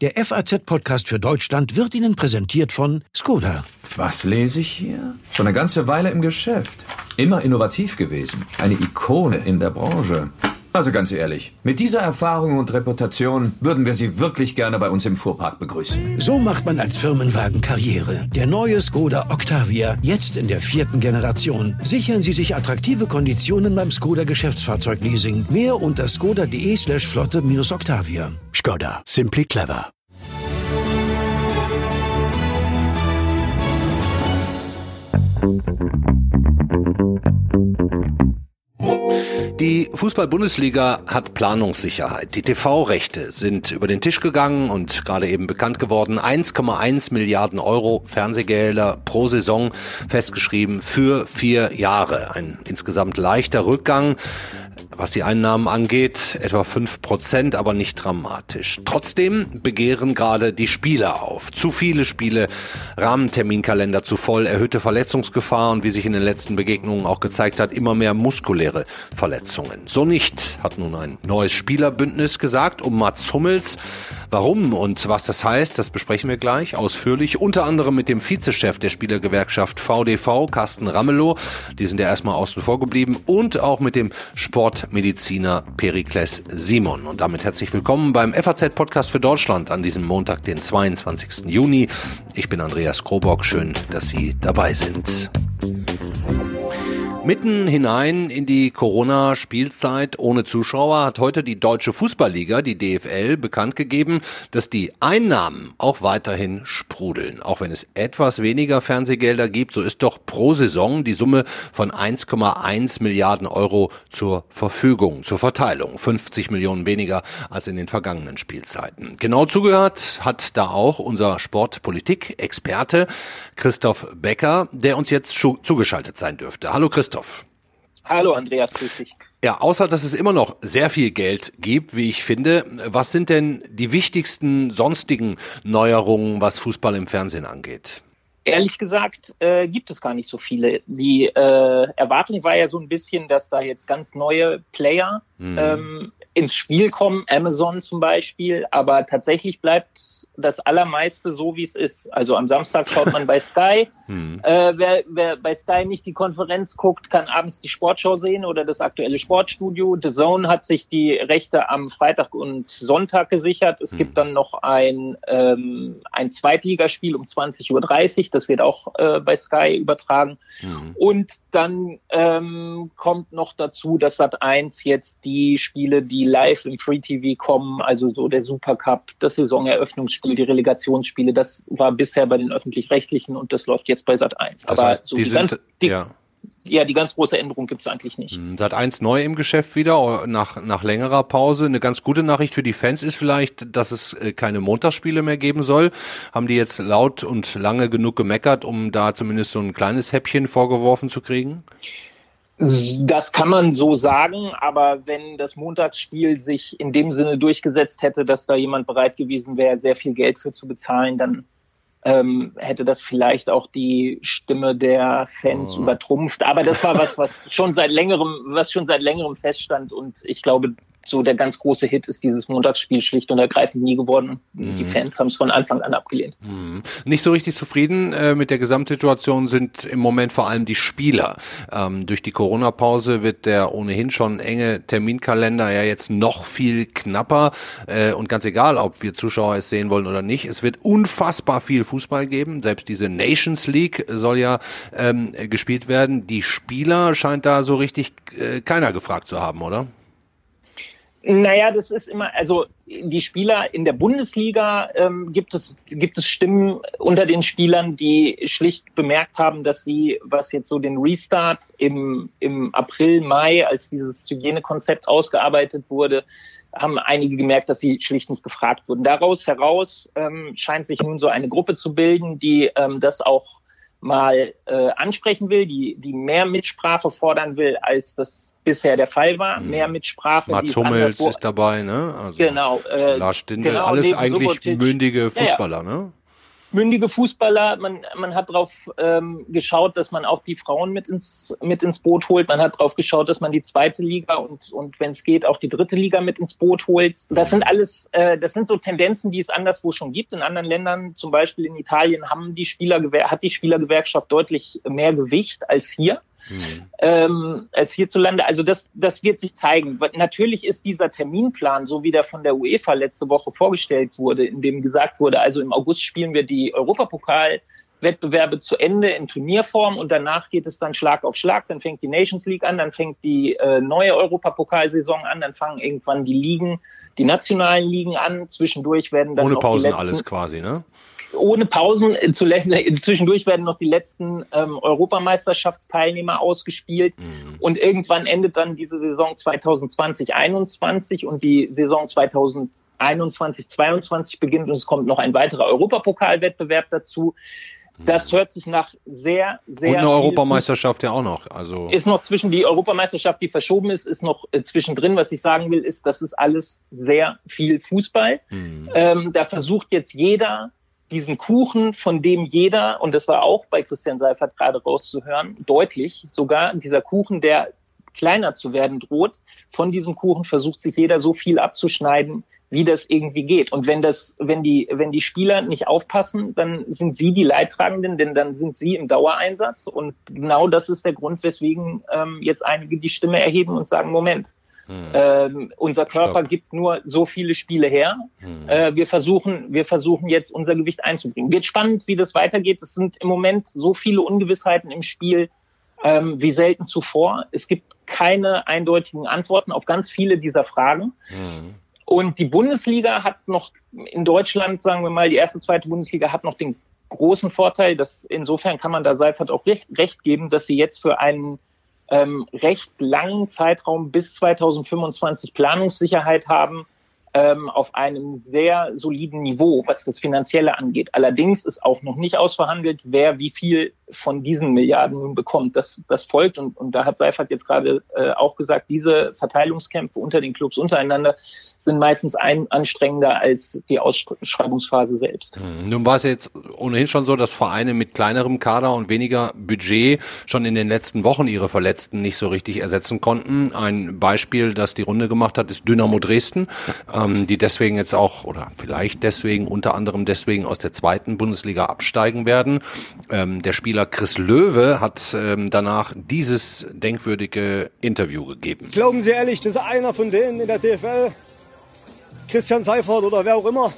Der FAZ-Podcast für Deutschland wird Ihnen präsentiert von Skoda. Was lese ich hier? Schon eine ganze Weile im Geschäft. Immer innovativ gewesen. Eine Ikone in der Branche. Also ganz ehrlich, mit dieser Erfahrung und Reputation würden wir Sie wirklich gerne bei uns im Fuhrpark begrüßen. So macht man als Firmenwagen Karriere. Der neue Skoda Octavia, jetzt in der vierten Generation. Sichern Sie sich attraktive Konditionen beim Skoda Geschäftsfahrzeugleasing. Mehr unter skoda.de slash flotte minus Octavia. Skoda. Simply clever. Die Fußball-Bundesliga hat Planungssicherheit. Die TV-Rechte sind über den Tisch gegangen und gerade eben bekannt geworden. 1,1 Milliarden Euro Fernsehgelder pro Saison festgeschrieben für vier Jahre. Ein insgesamt leichter Rückgang was die Einnahmen angeht, etwa fünf Prozent, aber nicht dramatisch. Trotzdem begehren gerade die Spieler auf. Zu viele Spiele, Rahmenterminkalender zu voll, erhöhte Verletzungsgefahr und wie sich in den letzten Begegnungen auch gezeigt hat, immer mehr muskuläre Verletzungen. So nicht, hat nun ein neues Spielerbündnis gesagt, um Mats Hummels Warum und was das heißt, das besprechen wir gleich ausführlich. Unter anderem mit dem Vizechef der Spielergewerkschaft VDV, Carsten Ramelow. Die sind ja erstmal außen vor geblieben. Und auch mit dem Sportmediziner Perikles Simon. Und damit herzlich willkommen beim FAZ-Podcast für Deutschland an diesem Montag, den 22. Juni. Ich bin Andreas Krobock. Schön, dass Sie dabei sind. Mitten hinein in die Corona-Spielzeit ohne Zuschauer hat heute die Deutsche Fußballliga, die DFL, bekannt gegeben, dass die Einnahmen auch weiterhin sprudeln. Auch wenn es etwas weniger Fernsehgelder gibt, so ist doch pro Saison die Summe von 1,1 Milliarden Euro zur Verfügung, zur Verteilung. 50 Millionen weniger als in den vergangenen Spielzeiten. Genau zugehört hat da auch unser Sportpolitik-Experte Christoph Becker, der uns jetzt zugeschaltet sein dürfte. Hallo Christoph. Christoph. Hallo Andreas, grüß dich. Ja, außer dass es immer noch sehr viel Geld gibt, wie ich finde, was sind denn die wichtigsten sonstigen Neuerungen, was Fußball im Fernsehen angeht? Ehrlich gesagt äh, gibt es gar nicht so viele. Die äh, Erwartung war ja so ein bisschen, dass da jetzt ganz neue Player hm. ähm, ins Spiel kommen, Amazon zum Beispiel, aber tatsächlich bleibt das Allermeiste so, wie es ist. Also am Samstag schaut man bei Sky. Hm. Äh, wer, wer bei Sky nicht die Konferenz guckt, kann abends die Sportschau sehen oder das aktuelle Sportstudio. The Zone hat sich die Rechte am Freitag und Sonntag gesichert. Es hm. gibt dann noch ein, ähm, ein Zweitligaspiel um 20.30 Uhr. Das wird auch äh, bei Sky übertragen. Hm. Und dann ähm, kommt noch dazu, dass Sat 1 jetzt die Spiele, die live im Free TV kommen, also so der Supercup, das Saisoneröffnungsspiel, die Relegationsspiele, das war bisher bei den öffentlich-rechtlichen und das läuft jetzt bei Sat 1. Das Aber heißt, so die, die, sind, ganz, die, ja. Ja. die ganz große Änderung gibt es eigentlich nicht. Hm, Sat 1 neu im Geschäft wieder, nach, nach längerer Pause. Eine ganz gute Nachricht für die Fans ist vielleicht, dass es äh, keine Montagsspiele mehr geben soll. Haben die jetzt laut und lange genug gemeckert, um da zumindest so ein kleines Häppchen vorgeworfen zu kriegen? Das kann man so sagen, aber wenn das Montagsspiel sich in dem Sinne durchgesetzt hätte, dass da jemand bereit gewesen wäre, sehr viel Geld für zu bezahlen, dann ähm, hätte das vielleicht auch die Stimme der Fans oh. übertrumpft. Aber das war was, was schon seit längerem, was schon seit längerem feststand und ich glaube, so der ganz große Hit ist dieses Montagsspiel schlicht und ergreifend nie geworden. Mhm. Die Fans haben es von Anfang an abgelehnt. Mhm. Nicht so richtig zufrieden äh, mit der Gesamtsituation sind im Moment vor allem die Spieler. Ähm, durch die Corona-Pause wird der ohnehin schon enge Terminkalender ja jetzt noch viel knapper. Äh, und ganz egal, ob wir Zuschauer es sehen wollen oder nicht, es wird unfassbar viel Fußball geben. Selbst diese Nations League soll ja ähm, gespielt werden. Die Spieler scheint da so richtig äh, keiner gefragt zu haben, oder? Naja, das ist immer, also die Spieler in der Bundesliga ähm, gibt es gibt es Stimmen unter den Spielern, die schlicht bemerkt haben, dass sie, was jetzt so den Restart im im April Mai, als dieses Hygienekonzept ausgearbeitet wurde, haben einige gemerkt, dass sie schlicht nicht gefragt wurden. Daraus heraus ähm, scheint sich nun so eine Gruppe zu bilden, die ähm, das auch mal äh, ansprechen will, die die mehr Mitsprache fordern will, als das bisher der Fall war. Mhm. Mehr Mitsprache. Mats Hummels ist dabei, ne? Also genau. Äh, Lars Stindl, genau, alles eigentlich mündige Fußballer, ja, ja. ne? Mündige Fußballer. Man, man hat darauf ähm, geschaut, dass man auch die Frauen mit ins, mit ins Boot holt. Man hat darauf geschaut, dass man die zweite Liga und, und wenn es geht, auch die dritte Liga mit ins Boot holt. Das sind alles, äh, das sind so Tendenzen, die es anderswo schon gibt. In anderen Ländern, zum Beispiel in Italien, haben die Spieler, hat die Spielergewerkschaft deutlich mehr Gewicht als hier mhm. ähm, als hierzulande. Also das, das wird sich zeigen. Natürlich ist dieser Terminplan, so wie der von der UEFA letzte Woche vorgestellt wurde, in dem gesagt wurde, also im August spielen wir die Europapokal Wettbewerbe zu Ende in Turnierform und danach geht es dann Schlag auf Schlag. Dann fängt die Nations League an, dann fängt die äh, neue Europapokalsaison an, dann fangen irgendwann die Ligen, die nationalen Ligen an. Zwischendurch werden dann ohne Pausen alles quasi, ne? ohne Pausen. Äh, zwischendurch werden noch die letzten ähm, Europameisterschaftsteilnehmer ausgespielt. Mhm. Und irgendwann endet dann diese Saison 2020-21 und die Saison 2021, 22 beginnt und es kommt noch ein weiterer Europapokalwettbewerb dazu. Das hört sich nach sehr, sehr. Und eine Europameisterschaft ja auch noch. Also ist noch zwischen die Europameisterschaft, die verschoben ist, ist noch äh, zwischendrin. Was ich sagen will, ist, das ist alles sehr viel Fußball. Mhm. Ähm, da versucht jetzt jeder diesen Kuchen, von dem jeder, und das war auch bei Christian Seifert gerade rauszuhören, deutlich, sogar dieser Kuchen, der kleiner zu werden droht, von diesem Kuchen versucht sich jeder so viel abzuschneiden, wie das irgendwie geht. Und wenn das, wenn die, wenn die Spieler nicht aufpassen, dann sind sie die Leidtragenden, denn dann sind sie im Dauereinsatz. Und genau das ist der Grund, weswegen ähm, jetzt einige die Stimme erheben und sagen, Moment, hm. Ähm, unser Körper Stopp. gibt nur so viele Spiele her. Hm. Äh, wir versuchen, wir versuchen jetzt unser Gewicht einzubringen. Wird spannend, wie das weitergeht. Es sind im Moment so viele Ungewissheiten im Spiel ähm, wie selten zuvor. Es gibt keine eindeutigen Antworten auf ganz viele dieser Fragen. Hm. Und die Bundesliga hat noch in Deutschland, sagen wir mal, die erste, zweite Bundesliga hat noch den großen Vorteil, dass insofern kann man da Seifert auch recht, recht geben, dass sie jetzt für einen ähm, recht langen Zeitraum bis 2025 Planungssicherheit haben ähm, auf einem sehr soliden Niveau, was das Finanzielle angeht. Allerdings ist auch noch nicht ausverhandelt, wer wie viel von diesen Milliarden nun bekommt. Das, das folgt und, und da hat Seifert jetzt gerade äh, auch gesagt, diese Verteilungskämpfe unter den Clubs untereinander sind meistens ein, anstrengender als die Ausschreibungsphase selbst. Hm. Nun war es jetzt ohnehin schon so, dass Vereine mit kleinerem Kader und weniger Budget schon in den letzten Wochen ihre Verletzten nicht so richtig ersetzen konnten. Ein Beispiel, das die Runde gemacht hat, ist Dynamo Dresden, ähm, die deswegen jetzt auch oder vielleicht deswegen unter anderem deswegen aus der zweiten Bundesliga absteigen werden. Ähm, der Spieler Chris Löwe hat ähm, danach dieses denkwürdige Interview gegeben. Glauben Sie ehrlich, dass einer von denen in der DFL Christian Seifert oder wer auch immer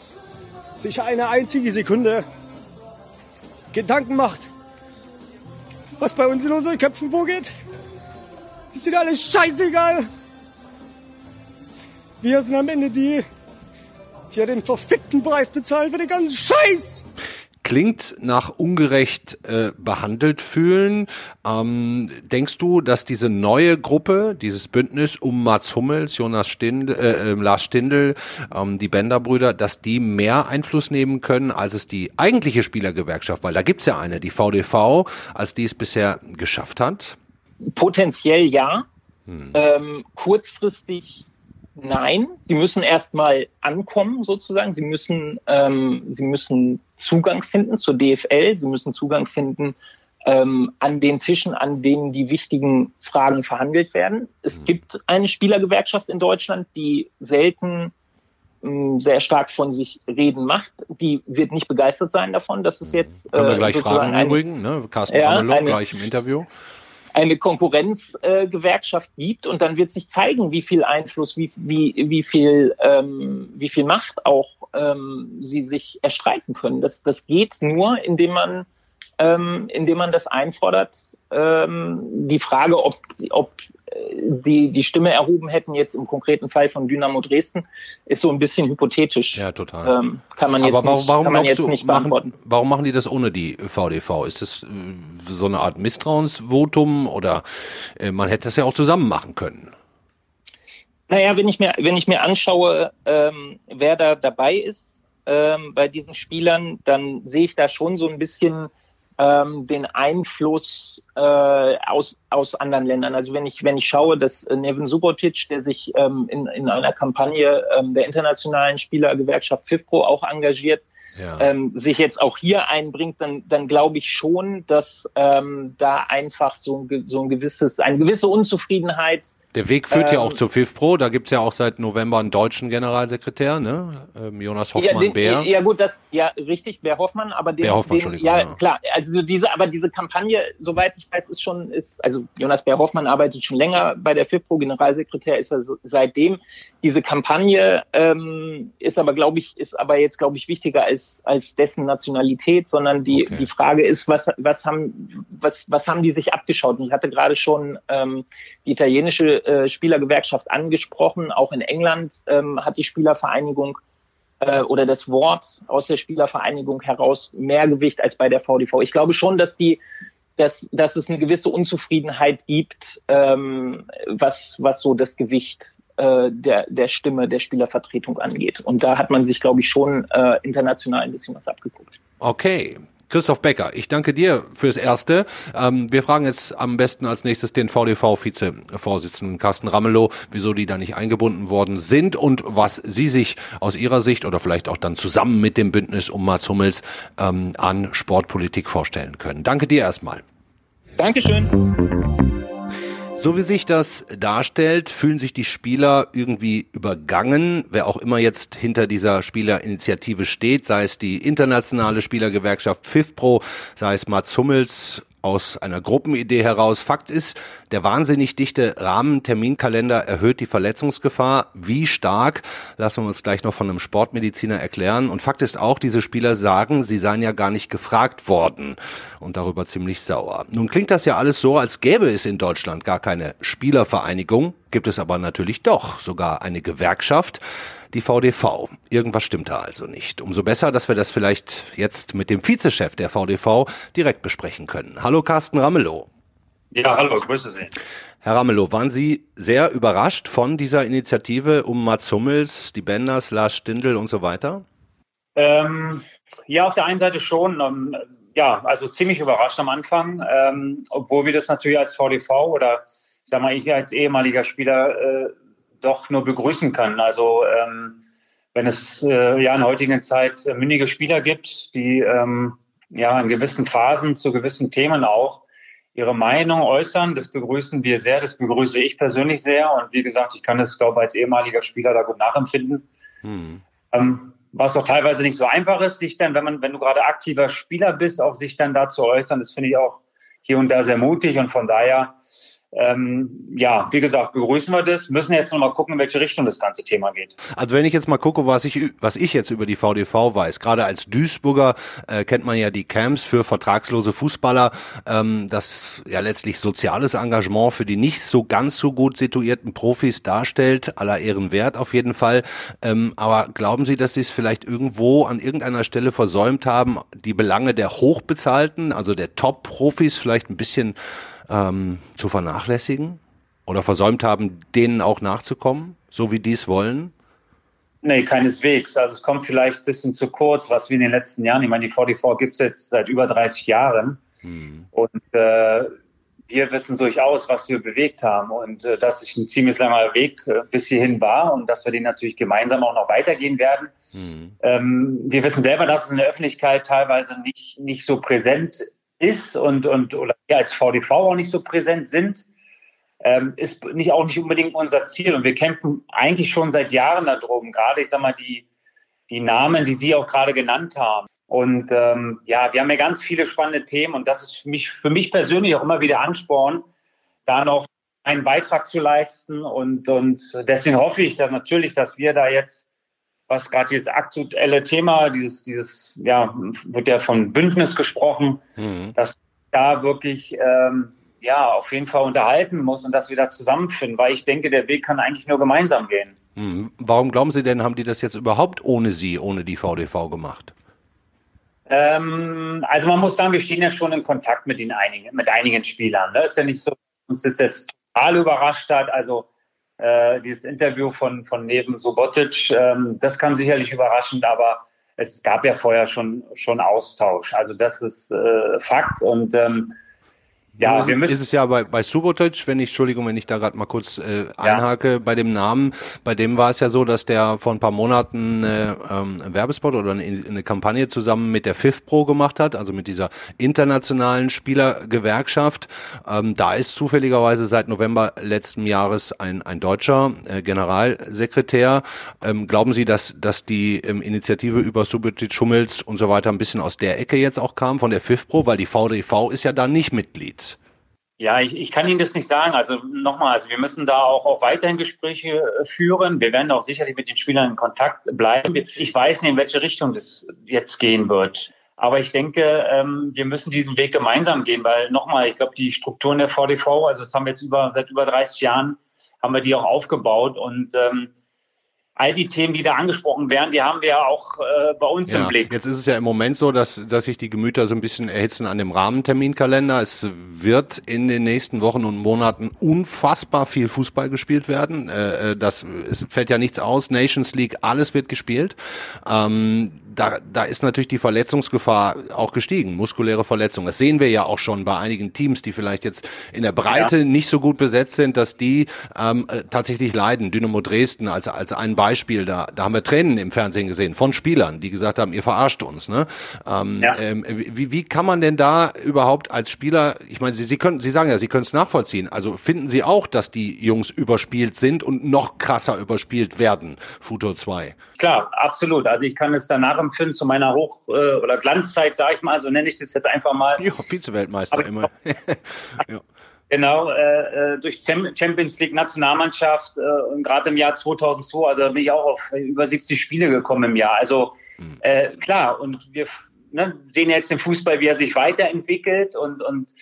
sich eine einzige Sekunde Gedanken macht, was bei uns in unseren Köpfen vorgeht. Ist ihnen alles scheißegal. Wir sind am Ende die, die ja den verfickten Preis bezahlen für den ganzen Scheiß klingt nach ungerecht äh, behandelt fühlen. Ähm, denkst du, dass diese neue Gruppe, dieses Bündnis um Mats Hummels, Jonas Stindl, äh, äh, Lars Stindl, ähm, die Bender-Brüder, dass die mehr Einfluss nehmen können, als es die eigentliche Spielergewerkschaft, weil da gibt's ja eine, die VDV, als die es bisher geschafft hat? Potenziell ja. Hm. Ähm, kurzfristig Nein, sie müssen erstmal ankommen sozusagen. Sie müssen, ähm, sie müssen Zugang finden zur DFL. Sie müssen Zugang finden ähm, an den Tischen, an denen die wichtigen Fragen verhandelt werden. Es mhm. gibt eine Spielergewerkschaft in Deutschland, die selten ähm, sehr stark von sich reden macht. Die wird nicht begeistert sein davon, dass es mhm. jetzt. Können wir äh, gleich fragen im Übrigen, ne? Carsten ja, Ramelow gleich im Interview eine Konkurrenzgewerkschaft äh, gibt und dann wird sich zeigen, wie viel Einfluss, wie, wie, wie viel, ähm, wie viel Macht auch ähm, sie sich erstreiten können. Das, das geht nur, indem man, ähm, indem man das einfordert. Ähm, die Frage, ob, ob die die Stimme erhoben hätten, jetzt im konkreten Fall von Dynamo Dresden, ist so ein bisschen hypothetisch. Ja, total. Ähm, kann man jetzt Aber warum, nicht, warum kann man jetzt du, nicht machen, Warum machen die das ohne die VDV? Ist das äh, so eine Art Misstrauensvotum oder äh, man hätte das ja auch zusammen machen können? Naja, wenn ich mir, wenn ich mir anschaue, ähm, wer da dabei ist ähm, bei diesen Spielern, dann sehe ich da schon so ein bisschen ähm, den Einfluss äh, aus, aus anderen Ländern. Also wenn ich, wenn ich schaue, dass äh, Nevin Subotic, der sich ähm, in, in einer Kampagne ähm, der internationalen Spielergewerkschaft FIFPro auch engagiert, ja. ähm, sich jetzt auch hier einbringt, dann, dann glaube ich schon, dass ähm, da einfach so ein, so ein gewisses, eine gewisse Unzufriedenheit der Weg führt ähm, ja auch zur FIFPro. Da gibt's ja auch seit November einen deutschen Generalsekretär, ne? Ähm, Jonas Hoffmann-Bär. Ja, ja, gut, das, ja, richtig, Bär Hoffmann, aber den, Bär Hoffmann, den ja, ja, klar, also diese, aber diese Kampagne, soweit ich weiß, ist schon, ist, also Jonas Bär Hoffmann arbeitet schon länger bei der FIFPro, Generalsekretär ist er so, seitdem. Diese Kampagne ähm, ist aber, glaube ich, ist aber jetzt, glaube ich, wichtiger als, als dessen Nationalität, sondern die, okay. die Frage ist, was, was haben, was, was haben die sich abgeschaut? Und ich hatte gerade schon ähm, die italienische äh, Spielergewerkschaft angesprochen. Auch in England ähm, hat die Spielervereinigung äh, oder das Wort aus der Spielervereinigung heraus mehr Gewicht als bei der VDV. Ich glaube schon, dass die dass, dass es eine gewisse Unzufriedenheit gibt, ähm, was, was so das Gewicht äh, der, der Stimme der Spielervertretung angeht. Und da hat man sich, glaube ich, schon äh, international ein bisschen was abgeguckt. Okay, Christoph Becker, ich danke dir fürs Erste. Ähm, wir fragen jetzt am besten als nächstes den VDV-Vize-Vorsitzenden Carsten Ramelow, wieso die da nicht eingebunden worden sind und was Sie sich aus Ihrer Sicht oder vielleicht auch dann zusammen mit dem Bündnis um Mats Hummels ähm, an Sportpolitik vorstellen können. Danke dir erstmal. Dankeschön. So wie sich das darstellt, fühlen sich die Spieler irgendwie übergangen, wer auch immer jetzt hinter dieser Spielerinitiative steht, sei es die internationale Spielergewerkschaft FIFPro, sei es Mats Hummels aus einer Gruppenidee heraus. Fakt ist, der wahnsinnig dichte Rahmenterminkalender erhöht die Verletzungsgefahr. Wie stark, lassen wir uns gleich noch von einem Sportmediziner erklären. Und Fakt ist auch, diese Spieler sagen, sie seien ja gar nicht gefragt worden und darüber ziemlich sauer. Nun klingt das ja alles so, als gäbe es in Deutschland gar keine Spielervereinigung, gibt es aber natürlich doch sogar eine Gewerkschaft die VDV. Irgendwas stimmt da also nicht. Umso besser, dass wir das vielleicht jetzt mit dem Vizechef der VDV direkt besprechen können. Hallo Carsten Ramelow. Ja, hallo, grüße Sie. Herr Ramelow, waren Sie sehr überrascht von dieser Initiative um Mats Hummels, die Benders, Lars Stindl und so weiter? Ähm, ja, auf der einen Seite schon. Ähm, ja, also ziemlich überrascht am Anfang, ähm, obwohl wir das natürlich als VDV oder sag mal ich als ehemaliger Spieler äh, doch nur begrüßen kann. Also ähm, wenn es äh, ja in heutigen Zeit äh, mündige Spieler gibt, die ähm, ja in gewissen Phasen zu gewissen Themen auch ihre Meinung äußern, das begrüßen wir sehr, das begrüße ich persönlich sehr. Und wie gesagt, ich kann das, glaube ich, als ehemaliger Spieler da gut nachempfinden. Hm. Ähm, was auch teilweise nicht so einfach ist, sich dann, wenn man, wenn du gerade aktiver Spieler bist, auch sich dann da zu äußern, das finde ich auch hier und da sehr mutig und von daher ähm, ja, wie gesagt, begrüßen wir das, müssen jetzt noch mal gucken, in welche Richtung das ganze Thema geht. Also wenn ich jetzt mal gucke, was ich, was ich jetzt über die VDV weiß, gerade als Duisburger äh, kennt man ja die Camps für vertragslose Fußballer, ähm, das ja letztlich soziales Engagement für die nicht so ganz so gut situierten Profis darstellt, aller Ehren wert auf jeden Fall. Ähm, aber glauben Sie, dass Sie es vielleicht irgendwo an irgendeiner Stelle versäumt haben, die Belange der Hochbezahlten, also der Top-Profis vielleicht ein bisschen ähm, zu vernachlässigen oder versäumt haben, denen auch nachzukommen, so wie die es wollen? Nee, keineswegs. Also es kommt vielleicht ein bisschen zu kurz, was wir in den letzten Jahren, ich meine, die VDV gibt es jetzt seit über 30 Jahren hm. und äh, wir wissen durchaus, was wir bewegt haben und äh, dass es ein ziemlich langer Weg äh, bis hierhin war und dass wir den natürlich gemeinsam auch noch weitergehen werden. Hm. Ähm, wir wissen selber, dass es in der Öffentlichkeit teilweise nicht, nicht so präsent ist und, und oder wir als VDV auch nicht so präsent sind, ähm, ist nicht auch nicht unbedingt unser Ziel. Und wir kämpfen eigentlich schon seit Jahren darum, gerade ich sag mal, die, die Namen, die Sie auch gerade genannt haben. Und ähm, ja, wir haben ja ganz viele spannende Themen und das ist für mich, für mich persönlich auch immer wieder Ansporn, da noch einen Beitrag zu leisten. Und, und deswegen hoffe ich dass natürlich, dass wir da jetzt was gerade dieses aktuelle Thema, dieses, dieses, ja, wird ja von Bündnis gesprochen, mhm. dass da wirklich ähm, ja auf jeden Fall unterhalten muss und dass wir da zusammenfinden, weil ich denke, der Weg kann eigentlich nur gemeinsam gehen. Mhm. Warum glauben Sie denn, haben die das jetzt überhaupt ohne Sie, ohne die VDV gemacht? Ähm, also man muss sagen, wir stehen ja schon in Kontakt mit den einigen, mit einigen Spielern. Ne? Ist ja nicht so, uns das jetzt total überrascht hat. Also äh, dieses Interview von, von Neven Subotic, ähm, das kam sicherlich überraschend, aber es gab ja vorher schon, schon Austausch. Also das ist äh, Fakt und ähm, Ja, ist, wir müssen ist es ja bei, bei Subotic, wenn ich, Entschuldigung, wenn ich da gerade mal kurz äh, einhake, ja. bei dem Namen, bei dem war es ja so, dass der vor ein paar Monaten äh, ähm, einen Werbespot oder eine, eine Kampagne zusammen mit der FIFPro gemacht hat, also mit dieser internationalen Spielergewerkschaft. Ähm, da ist zufälligerweise seit November letzten Jahres ein, ein deutscher äh, Generalsekretär. Ähm, glauben Sie, dass, dass die ähm, Initiative über Subotic, Schummels und so weiter ein bisschen aus der Ecke jetzt auch kam, von der FIFPro, weil die VDV ist ja da nicht Mitglied? Ja, ich, ich kann Ihnen das nicht sagen. Also nochmal, also wir müssen da auch, auch weiterhin Gespräche äh, führen. Wir werden auch sicherlich mit den Spielern in Kontakt bleiben. Ich weiß nicht, in welche Richtung das jetzt gehen wird. Aber ich denke, ähm, wir müssen diesen Weg gemeinsam gehen, weil nochmal, ich glaube, die Strukturen der VDV, also das haben wir jetzt über seit über 30 Jahren, haben wir die auch aufgebaut und ähm, all die Themen, die da angesprochen werden, die haben wir ja auch äh, bei uns ja, im Blick. Jetzt ist es ja im Moment so, dass, dass sich die Gemüter so ein bisschen erhitzen an dem Rahmenterminkalender. Es wird in den nächsten Wochen und Monaten unfassbar viel Fußball gespielt werden. Äh, äh das es fällt ja nichts aus. Nations League, alles wird gespielt. Ähm, da, da ist natürlich die Verletzungsgefahr auch gestiegen, muskuläre Verletzungen. Das sehen wir ja auch schon bei einigen Teams, die vielleicht jetzt in der Breite ja. nicht so gut besetzt sind, dass die ähm, äh, tatsächlich leiden. Dynamo Dresden als, als ein Beispiel, da, da haben wir Tränen im Fernsehen gesehen von Spielern, die gesagt haben, ihr verarscht uns. Ne? Ähm, ja. ähm, wie, wie kann man denn da überhaupt als Spieler, ich meine, Sie, Sie, können, Sie sagen ja, Sie können es nachvollziehen, also finden Sie auch, dass die Jungs überspielt sind und noch krasser überspielt werden, Futur 2? Klar, absolut. Also ich kann es danach empfinden zu meiner Hoch- äh, oder Glanzzeit, sage ich mal, so nenne ich das jetzt einfach mal. Ja, Vize-Weltmeister immer. ja. Genau, äh, äh durch Champions League Nationalmannschaft äh, und gerade im Jahr 2002, also bin ich auch auf über 70 Spiele gekommen im Jahr. Also mhm. äh, klar, und wir ne, sehen jetzt den Fußball, wie er sich weiterentwickelt und und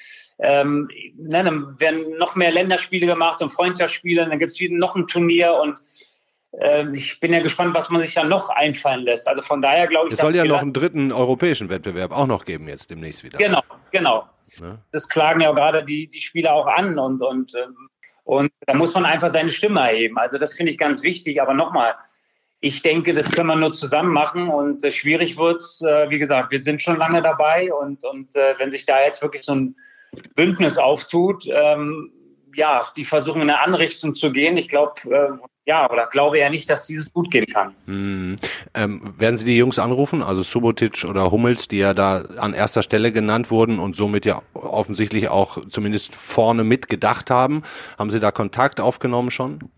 ähm, ne, dann werden noch mehr Länderspiele gemacht und Freundschaftsspiele, und dann gibt es noch ein Turnier und ich bin ja gespannt, was man sich da noch einfallen lässt. Also von daher glaube ich. Es soll ja noch einen dritten europäischen Wettbewerb auch noch geben jetzt demnächst wieder. Genau, genau. Ja. Das klagen ja gerade die, die Spieler auch an und, und, ähm, und da muss man einfach seine Stimme erheben. Also das finde ich ganz wichtig. Aber nochmal, ich denke, das können wir nur zusammen machen und äh, schwierig wird äh, Wie gesagt, wir sind schon lange dabei und, und äh, wenn sich da jetzt wirklich so ein Bündnis auftut, ähm, ja, die versuchen in eine andere Richtung zu gehen. Ich glaube, ja, oder glaube ja nicht, dass dieses gut gehen kann. Hm. Ähm, werden Sie die Jungs anrufen, also Subotic oder Hummels, die ja da an erster Stelle genannt wurden und somit ja offensichtlich auch zumindest vorne mitgedacht haben? Haben Sie da Kontakt aufgenommen schon?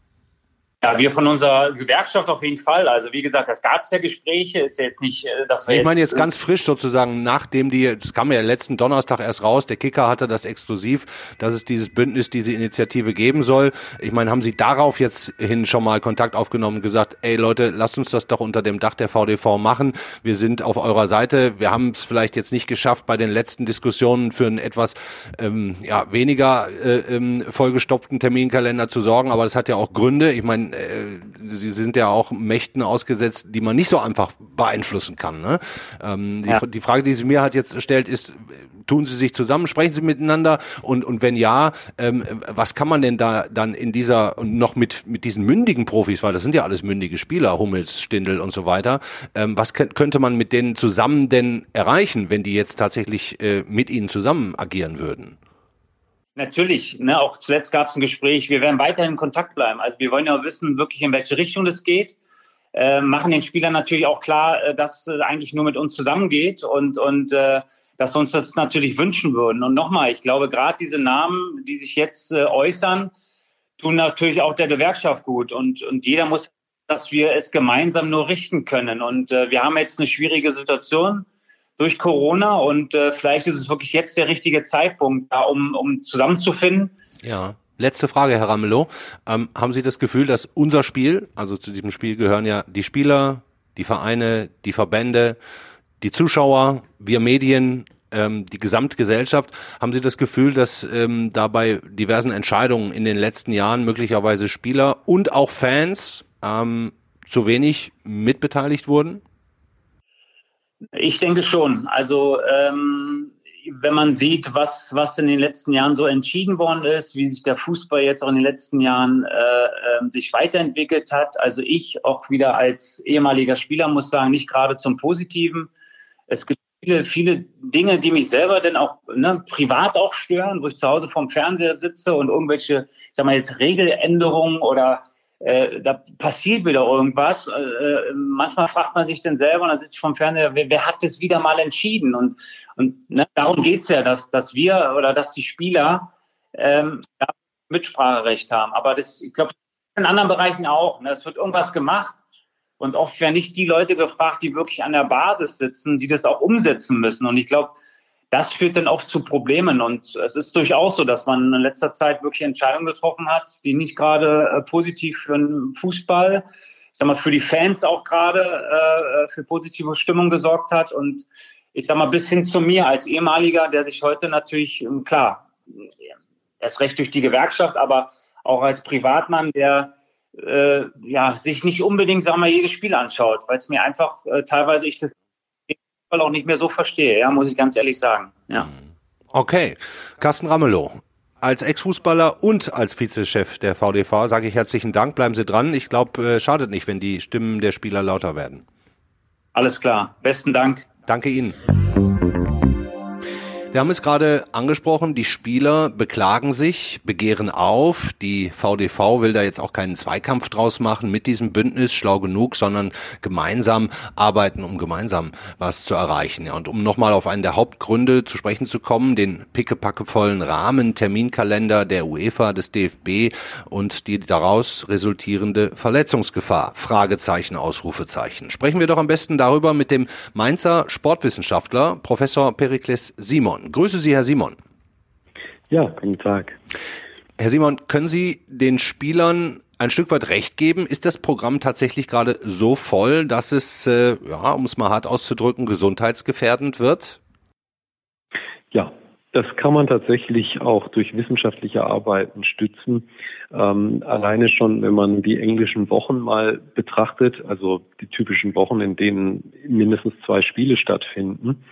Ja, wir von unserer Gewerkschaft auf jeden Fall. Also wie gesagt, das gab es ja Gespräche, ist jetzt nicht, äh, dass wir Ich meine jetzt ganz frisch sozusagen, nachdem die, das kam ja letzten Donnerstag erst raus, der Kicker hatte das exklusiv, dass es dieses Bündnis, diese Initiative geben soll. Ich meine, haben Sie darauf jetzt hin schon mal Kontakt aufgenommen und gesagt, ey Leute, lasst uns das doch unter dem Dach der VDV machen. Wir sind auf eurer Seite. Wir haben es vielleicht jetzt nicht geschafft, bei den letzten Diskussionen für einen etwas ähm, ja, weniger äh, ähm, vollgestopften Terminkalender zu sorgen, aber das hat ja auch Gründe. Ich meine, äh, sie sind ja auch Mächten ausgesetzt, die man nicht so einfach beeinflussen kann. Ne? Ähm, ja. die, die, Frage, die sie mir halt jetzt stellt, ist, tun sie sich zusammen, sprechen sie miteinander und, und wenn ja, ähm, was kann man denn da dann in dieser und noch mit, mit diesen mündigen Profis, weil das sind ja alles mündige Spieler, Hummels, Stindel und so weiter, ähm, was könnte man mit denen zusammen denn erreichen, wenn die jetzt tatsächlich äh, mit ihnen zusammen agieren würden? Natürlich, ne, auch zuletzt gab es ein Gespräch, wir werden weiterhin in Kontakt bleiben. Also wir wollen ja wissen, wirklich in welche Richtung das geht. Äh, machen den Spielern natürlich auch klar, äh, dass äh, eigentlich nur mit uns zusammengeht und, und äh, dass wir uns das natürlich wünschen würden. Und nochmal, ich glaube, gerade diese Namen, die sich jetzt äh, äußern, tun natürlich auch der Gewerkschaft gut. Und, und jeder muss, dass wir es gemeinsam nur richten können. Und äh, wir haben jetzt eine schwierige Situation durch Corona und äh, vielleicht ist es wirklich jetzt der richtige Zeitpunkt, da, um, um zusammenzufinden. Ja. Letzte Frage, Herr Ramelow. Ähm, haben Sie das Gefühl, dass unser Spiel, also zu diesem Spiel gehören ja die Spieler, die Vereine, die Verbände, die Zuschauer, wir Medien, ähm, die Gesamtgesellschaft, haben Sie das Gefühl, dass ähm, da bei diversen Entscheidungen in den letzten Jahren möglicherweise Spieler und auch Fans ähm, zu wenig mitbeteiligt wurden? Ich denke schon. Also ähm, wenn man sieht, was, was in den letzten Jahren so entschieden worden ist, wie sich der Fußball jetzt auch in den letzten Jahren äh, äh, sich weiterentwickelt hat. Also ich auch wieder als ehemaliger Spieler muss sagen, nicht gerade zum Positiven. Es gibt viele, viele Dinge, die mich selber dann auch ne, privat auch stören, wo ich zu Hause vorm Fernseher sitze und irgendwelche, ich sag mal jetzt Regeländerungen oder äh, da passiert wieder irgendwas. Äh, äh, manchmal fragt man sich dann selber, und dann sitze ich vom Fernseher, wer, wer, hat das wieder mal entschieden? Und, und ne, darum geht's ja, dass, dass wir oder dass die Spieler ähm, Mitspracherecht haben. Aber das, ich glaube, in anderen Bereichen auch. Ne? Es wird irgendwas gemacht und oft werden nicht die Leute gefragt, die wirklich an der Basis sitzen, die das auch umsetzen müssen. Und ich glaube, das führt dann oft zu Problemen. Und es ist durchaus so, dass man in letzter Zeit wirklich Entscheidungen getroffen hat, die nicht gerade äh, positiv für den Fußball, ich sag mal, für die Fans auch gerade äh, für positive Stimmung gesorgt hat. Und ich sag mal, bis hin zu mir als ehemaliger, der sich heute natürlich, ähm, klar, erst recht durch die Gewerkschaft, aber auch als Privatmann, der äh, ja, sich nicht unbedingt, sagen wir, jedes Spiel anschaut, weil es mir einfach äh, teilweise ich das auch nicht mehr so verstehe, ja, muss ich ganz ehrlich sagen. Ja. Okay. Carsten Ramelow, als Ex-Fußballer und als Vizechef der VDV sage ich herzlichen Dank. Bleiben Sie dran. Ich glaube, äh, schadet nicht, wenn die Stimmen der Spieler lauter werden. Alles klar. Besten Dank. Danke Ihnen. Wir haben es gerade angesprochen, die Spieler beklagen sich, begehren auf. Die VDV will da jetzt auch keinen Zweikampf draus machen mit diesem Bündnis, schlau genug, sondern gemeinsam arbeiten, um gemeinsam was zu erreichen. Ja, und um nochmal auf einen der Hauptgründe zu sprechen zu kommen, den pickepackevollen Rahmen, Terminkalender der UEFA, des DFB und die daraus resultierende Verletzungsgefahr. Fragezeichen, Ausrufezeichen. Sprechen wir doch am besten darüber mit dem Mainzer Sportwissenschaftler, Professor Perikles Simon. Simon. Grüße Sie, Herr Simon. Ja, guten Tag. Herr Simon, können Sie den Spielern ein Stück weit recht geben? Ist das Programm tatsächlich gerade so voll, dass es, äh, ja, um es mal hart auszudrücken, gesundheitsgefährdend wird? Ja, das kann man tatsächlich auch durch wissenschaftliche Arbeiten stützen. Ähm, alleine schon, wenn man die englischen Wochen mal betrachtet, also die typischen Wochen, in denen mindestens zwei Spiele stattfinden,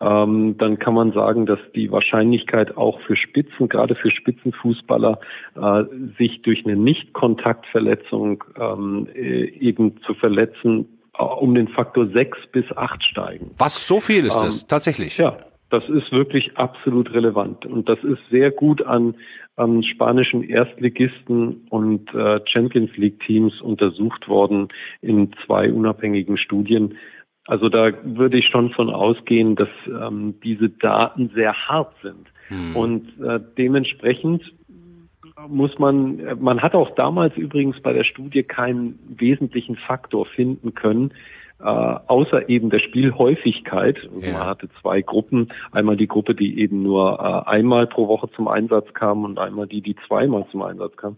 ähm, dann kann man sagen, dass die Wahrscheinlichkeit auch für Spitzen, gerade für Spitzenfußballer, äh, sich durch eine Nicht-Kontaktverletzung ähm, äh, eben zu verletzen, äh, um den Faktor sechs bis acht steigen. Was so viel ist ähm, das tatsächlich? Ja, das ist wirklich absolut relevant und das ist sehr gut an, an spanischen Erstligisten und äh, Champions League Teams untersucht worden in zwei unabhängigen Studien. Also da würde ich schon von ausgehen, dass ähm, diese Daten sehr hart sind. Hm. Und äh, dementsprechend muss man, man hat auch damals übrigens bei der Studie keinen wesentlichen Faktor finden können, äh, außer eben der Spielhäufigkeit. Also. Man hatte zwei Gruppen, einmal die Gruppe, die eben nur äh, einmal pro Woche zum Einsatz kam und einmal die, die zweimal zum Einsatz kam.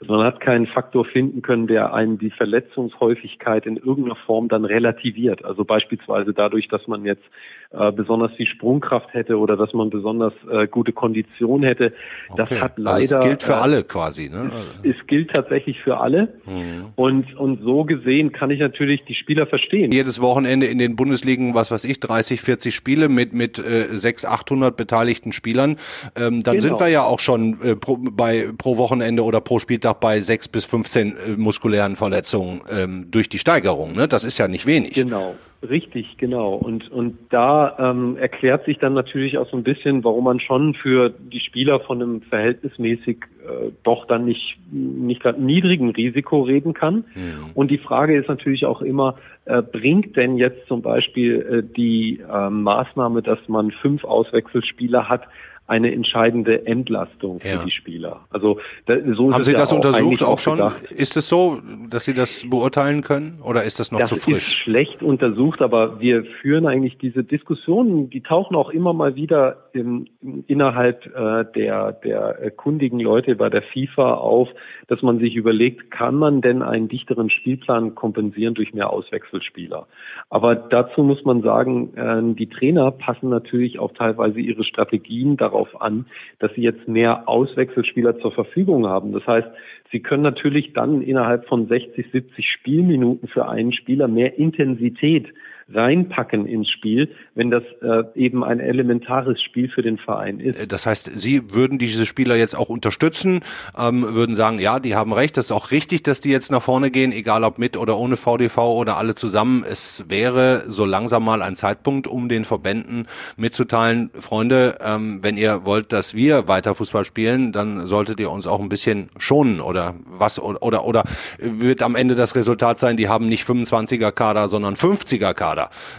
Also man hat keinen Faktor finden können, der einen die Verletzungshäufigkeit in irgendeiner Form dann relativiert. Also beispielsweise dadurch, dass man jetzt äh, besonders viel Sprungkraft hätte oder dass man besonders äh, gute Kondition hätte. Das okay. hat leider. Also es gilt für äh, alle quasi, ne? Es, es, gilt tatsächlich für alle. Mhm. Und, und so gesehen kann ich natürlich die Spieler verstehen. Jedes Wochenende in den Bundesligen, was weiß ich, 30, 40 Spiele mit, mit äh, 600, 800 beteiligten Spielern. Ähm, dann genau. sind wir ja auch schon äh, pro, bei, pro Wochenende oder pro Spieltag bei 6 bis 15 äh, muskulären Verletzungen ähm, durch die Steigerung. Ne? Das ist ja nicht wenig. Genau. Richtig, genau. Und, und da ähm, erklärt sich dann natürlich auch so ein bisschen, warum man schon für die Spieler von einem verhältnismäßig äh, doch dann nicht, nicht niedrigen Risiko reden kann. Ja. Und die Frage ist natürlich auch immer, äh, bringt denn jetzt zum Beispiel äh, die äh, Maßnahme, dass man fünf Auswechselspieler hat, eine entscheidende Entlastung für ja. die Spieler. Also da, so haben Sie das ja untersucht auch schon? Gedacht. Ist es so, dass Sie das beurteilen können oder ist das noch das zu frisch? Das ist schlecht untersucht, aber wir führen eigentlich diese Diskussionen, die tauchen auch immer mal wieder im, innerhalb äh, der der kundigen Leute bei der FIFA auf, dass man sich überlegt, kann man denn einen dichteren Spielplan kompensieren durch mehr Auswechselspieler? Aber dazu muss man sagen, äh, die Trainer passen natürlich auch teilweise ihre Strategien darauf darauf an, dass sie jetzt mehr Auswechselspieler zur Verfügung haben. Das heißt, sie können natürlich dann innerhalb von 60, 70 Spielminuten für einen Spieler mehr Intensität reinpacken ins Spiel, wenn das äh, eben ein elementares Spiel für den Verein ist. Äh, das heißt, Sie würden diese Spieler jetzt auch unterstützen, ähm, würden sagen, ja, die haben recht, das ist auch richtig, dass die jetzt nach vorne gehen, egal ob mit oder ohne VDV oder alle zusammen. Es wäre so langsam mal ein Zeitpunkt, um den Verbänden mitzuteilen, Freunde, ähm, wenn ihr wollt, dass wir weiter Fußball spielen, dann solltet ihr uns auch ein bisschen schonen oder was oder oder, oder wird am Ende das Resultat sein, die haben nicht 25er Kader, sondern 50er Kader.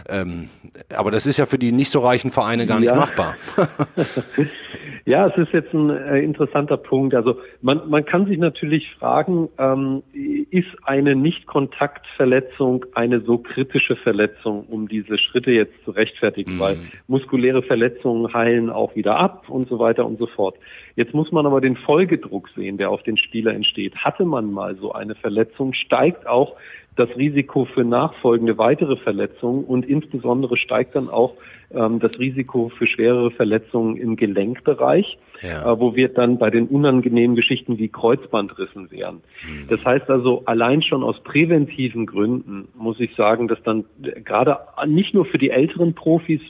Ähm, aber das ist ja für die nicht so reichen Vereine gar nicht ja. machbar. Ja, es ist jetzt ein äh, interessanter Punkt. Also man, man kann sich natürlich fragen, ähm, ist eine Nicht-Kontakt-Verletzung eine so kritische Verletzung, um diese Schritte jetzt zu rechtfertigen? Mhm. Weil muskuläre Verletzungen heilen auch wieder ab und so weiter und so fort. Jetzt muss man aber den Folgedruck sehen, der auf den Spieler entsteht. Hatte man mal so eine Verletzung, steigt auch das Risiko für nachfolgende weitere Verletzungen und insbesondere steigt dann auch ähm, das Risiko für schwerere Verletzungen im Gelenkbereich, ja. äh, wo wir dann bei den unangenehmen Geschichten wie Kreuzbandrissen wären. Mhm. Das heißt also, allein schon aus präventiven Gründen muss ich sagen, dass dann gerade nicht nur für die älteren Profis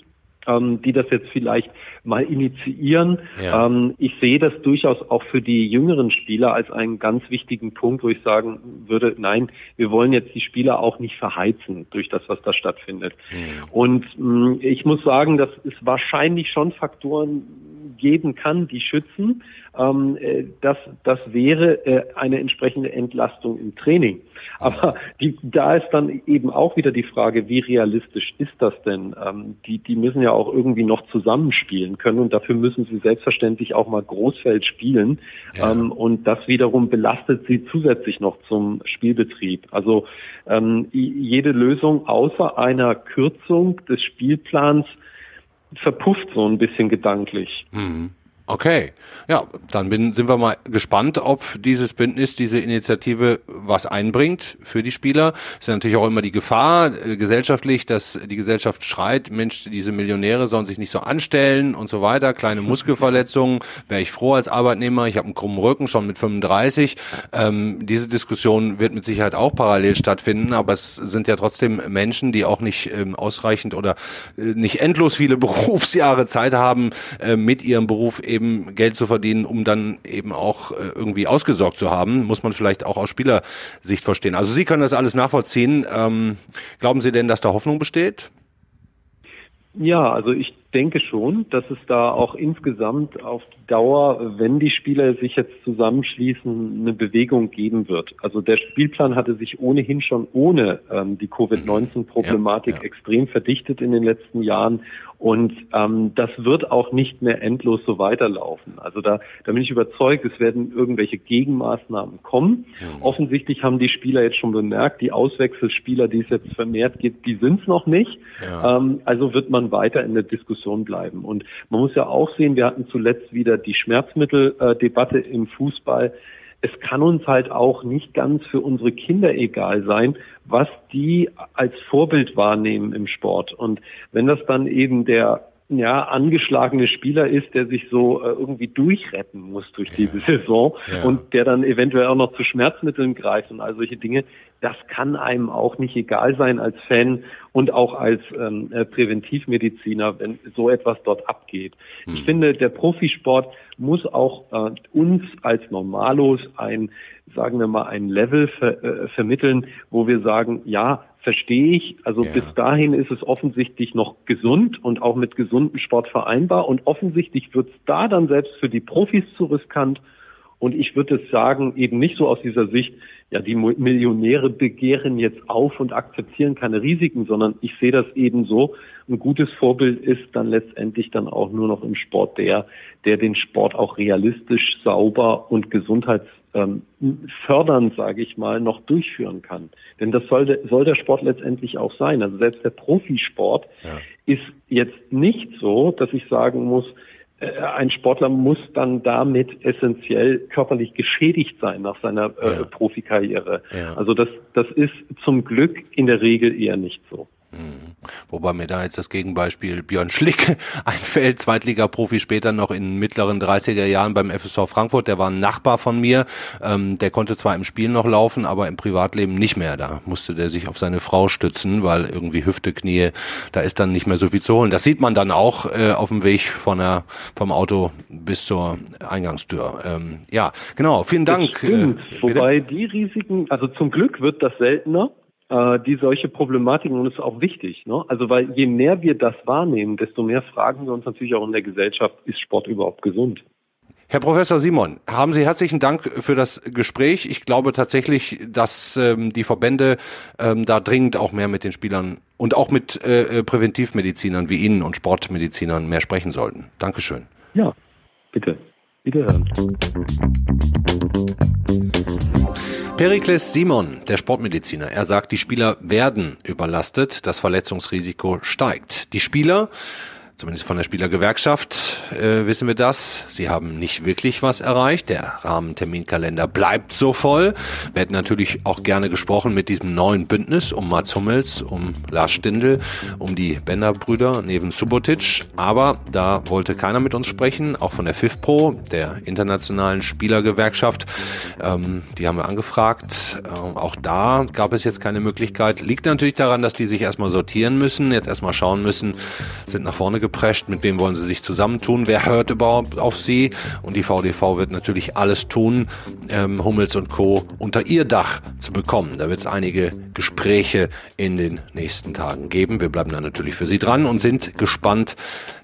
ähm, die das jetzt vielleicht mal initiieren. Ja. Ähm, ich sehe das durchaus auch für die jüngeren Spieler als einen ganz wichtigen Punkt, wo ich sagen würde, nein, wir wollen jetzt die Spieler auch nicht verheizen durch das, was da stattfindet. Mhm. Und mh, mm, ich muss sagen, dass es wahrscheinlich schon Faktoren geben kann, die schützen. Ähm, äh, das, das wäre äh, eine entsprechende Entlastung im Training. Aber die, da ist dann eben auch wieder die Frage, wie realistisch ist das denn? Ähm, die, die müssen ja auch irgendwie noch zusammenspielen können und dafür müssen sie selbstverständlich auch mal Großfeld spielen. Ja. Ähm, und das wiederum belastet sie zusätzlich noch zum Spielbetrieb. Also ähm, jede Lösung außer einer Kürzung des Spielplans verpufft so ein bisschen gedanklich. Mhm. Okay, ja, dann bin, sind wir mal gespannt, ob dieses Bündnis, diese Initiative was einbringt für die Spieler. Ist ja natürlich auch immer die Gefahr äh, gesellschaftlich, dass die Gesellschaft schreit, Mensch, diese Millionäre sollen sich nicht so anstellen und so weiter. Kleine Muskelverletzungen, wäre ich froh als Arbeitnehmer. Ich habe einen krummen Rücken schon mit 35. Ähm, diese Diskussion wird mit Sicherheit auch parallel stattfinden, aber es sind ja trotzdem Menschen, die auch nicht ähm, ausreichend oder äh, nicht endlos viele Berufsjahre Zeit haben, äh, mit ihrem Beruf eben eben Geld zu verdienen, um dann eben auch äh, irgendwie ausgesorgt zu haben, muss man vielleicht auch aus Spielersicht verstehen. Also Sie können das alles nachvollziehen. Ähm, glauben Sie denn, dass da Hoffnung besteht? Ja, also ich denke schon, dass es da auch insgesamt auf die Dauer, wenn die Spieler sich jetzt zusammenschließen, eine Bewegung geben wird. Also der Spielplan hatte sich ohnehin schon ohne ähm, die Covid-19-Problematik ja, ja. extrem verdichtet in den letzten Jahren und ähm, das wird auch nicht mehr endlos so weiterlaufen. Also da, da bin ich überzeugt, es werden irgendwelche Gegenmaßnahmen kommen. Mhm. Offensichtlich haben die Spieler jetzt schon bemerkt, die Auswechselspieler, die es jetzt vermehrt gibt, die sind es noch nicht. Ja. Ähm, also wird man weiter in der Diskussion bleiben. Und man muss ja auch sehen, wir hatten zuletzt wieder die Schmerzmitteldebatte im Fußball es kann uns halt auch nicht ganz für unsere Kinder egal sein, was die als Vorbild wahrnehmen im Sport. Und wenn das dann eben der ja, angeschlagene Spieler ist, der sich so äh, irgendwie durchretten muss durch diese Saison ja. und der dann eventuell auch noch zu Schmerzmitteln greift und all solche Dinge, das kann einem auch nicht egal sein als Fan und auch als ähm, äh, Präventivmediziner, wenn so etwas dort abgeht. Hm. Ich finde, der Profisport muss auch äh, uns als Normalos ein, sagen wir mal, ein Level ver, äh, vermitteln, wo wir sagen, ja, verstehe ich. Also ja. bis dahin ist es offensichtlich noch gesund und auch mit gesundem Sport vereinbar. Und offensichtlich wird es da dann selbst für die Profis zu riskant. Und ich würde es sagen, eben nicht so aus dieser Sicht, ja, die Millionäre begehren jetzt auf und akzeptieren keine Risiken, sondern ich sehe das eben so. Ein gutes Vorbild ist dann letztendlich dann auch nur noch im Sport der, der den Sport auch realistisch, sauber und gesundheitsfördernd, ähm, sage ich mal, noch durchführen kann. Denn das soll, der, soll der Sport letztendlich auch sein. Also selbst der Profisport ja. ist jetzt nicht so, dass ich sagen muss, äh, ein Sportler muss dann damit essentiell körperlich geschädigt sein nach seiner äh, ja. Profikarriere. Ja. Also das, das ist zum Glück in der Regel eher nicht so. Wobei mir da jetzt das Gegenbeispiel Björn Schlick einfällt, Zweitliga-Profi später noch in mittleren 30er Jahren beim FSV Frankfurt, der war ein Nachbar von mir, ähm, der konnte zwar im Spiel noch laufen, aber im Privatleben nicht mehr. Da musste der sich auf seine Frau stützen, weil irgendwie Hüfte, Knie, da ist dann nicht mehr so viel zu holen. Das sieht man dann auch äh, auf dem Weg von der, vom Auto bis zur Eingangstür. Ähm, ja, genau, vielen Dank. Äh, Wobei die Risiken, also zum Glück wird das seltener, äh, die solche Problematiken und das ist auch wichtig. Ne? Also weil je mehr wir das wahrnehmen, desto mehr fragen wir uns natürlich auch in der Gesellschaft, ist Sport überhaupt gesund? Herr Professor Simon, haben Sie herzlichen Dank für das Gespräch. Ich glaube tatsächlich, dass ähm, die Verbände ähm, da dringend auch mehr mit den Spielern und auch mit äh, Präventivmedizinern wie Ihnen und Sportmedizinern mehr sprechen sollten. Dankeschön. Ja, bitte. Wiederhören. Perikles Simon, der Sportmediziner, er sagt, die Spieler werden überlastet, das Verletzungsrisiko steigt. Die Spieler Zumindest von der Spielergewerkschaft äh, wissen wir das. Sie haben nicht wirklich was erreicht. Der Rahmenterminkalender bleibt so voll. Wir hätten natürlich auch gerne gesprochen mit diesem neuen Bündnis um Mats Hummels, um Lars Stindl, um die Bender-Brüder neben Subotic. Aber da wollte keiner mit uns sprechen, auch von der FIFPro, der internationalen Spielergewerkschaft. Ähm, die haben wir angefragt. Ähm, auch da gab es jetzt keine Möglichkeit. Liegt natürlich daran, dass die sich erstmal sortieren müssen, jetzt erstmal schauen müssen, sind nach vorne geprescht, mit wem wollen sie sich zusammentun, wer hört überhaupt auf sie und die VDV wird natürlich alles tun, ähm, Hummels und Co. unter ihr Dach zu bekommen. Da wird es einige Gespräche in den nächsten Tagen geben. Wir bleiben da natürlich für Sie dran und sind gespannt,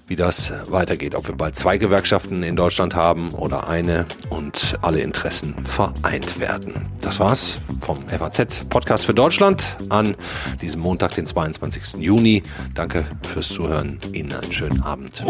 wie das weitergeht. Ob wir bald zwei Gewerkschaften in Deutschland haben oder eine und alle Interessen vereint werden. Das war's vom FAZ Podcast für Deutschland an diesem Montag, den 22. Juni. Danke fürs Zuhören. Ihnen einen schönen Abend.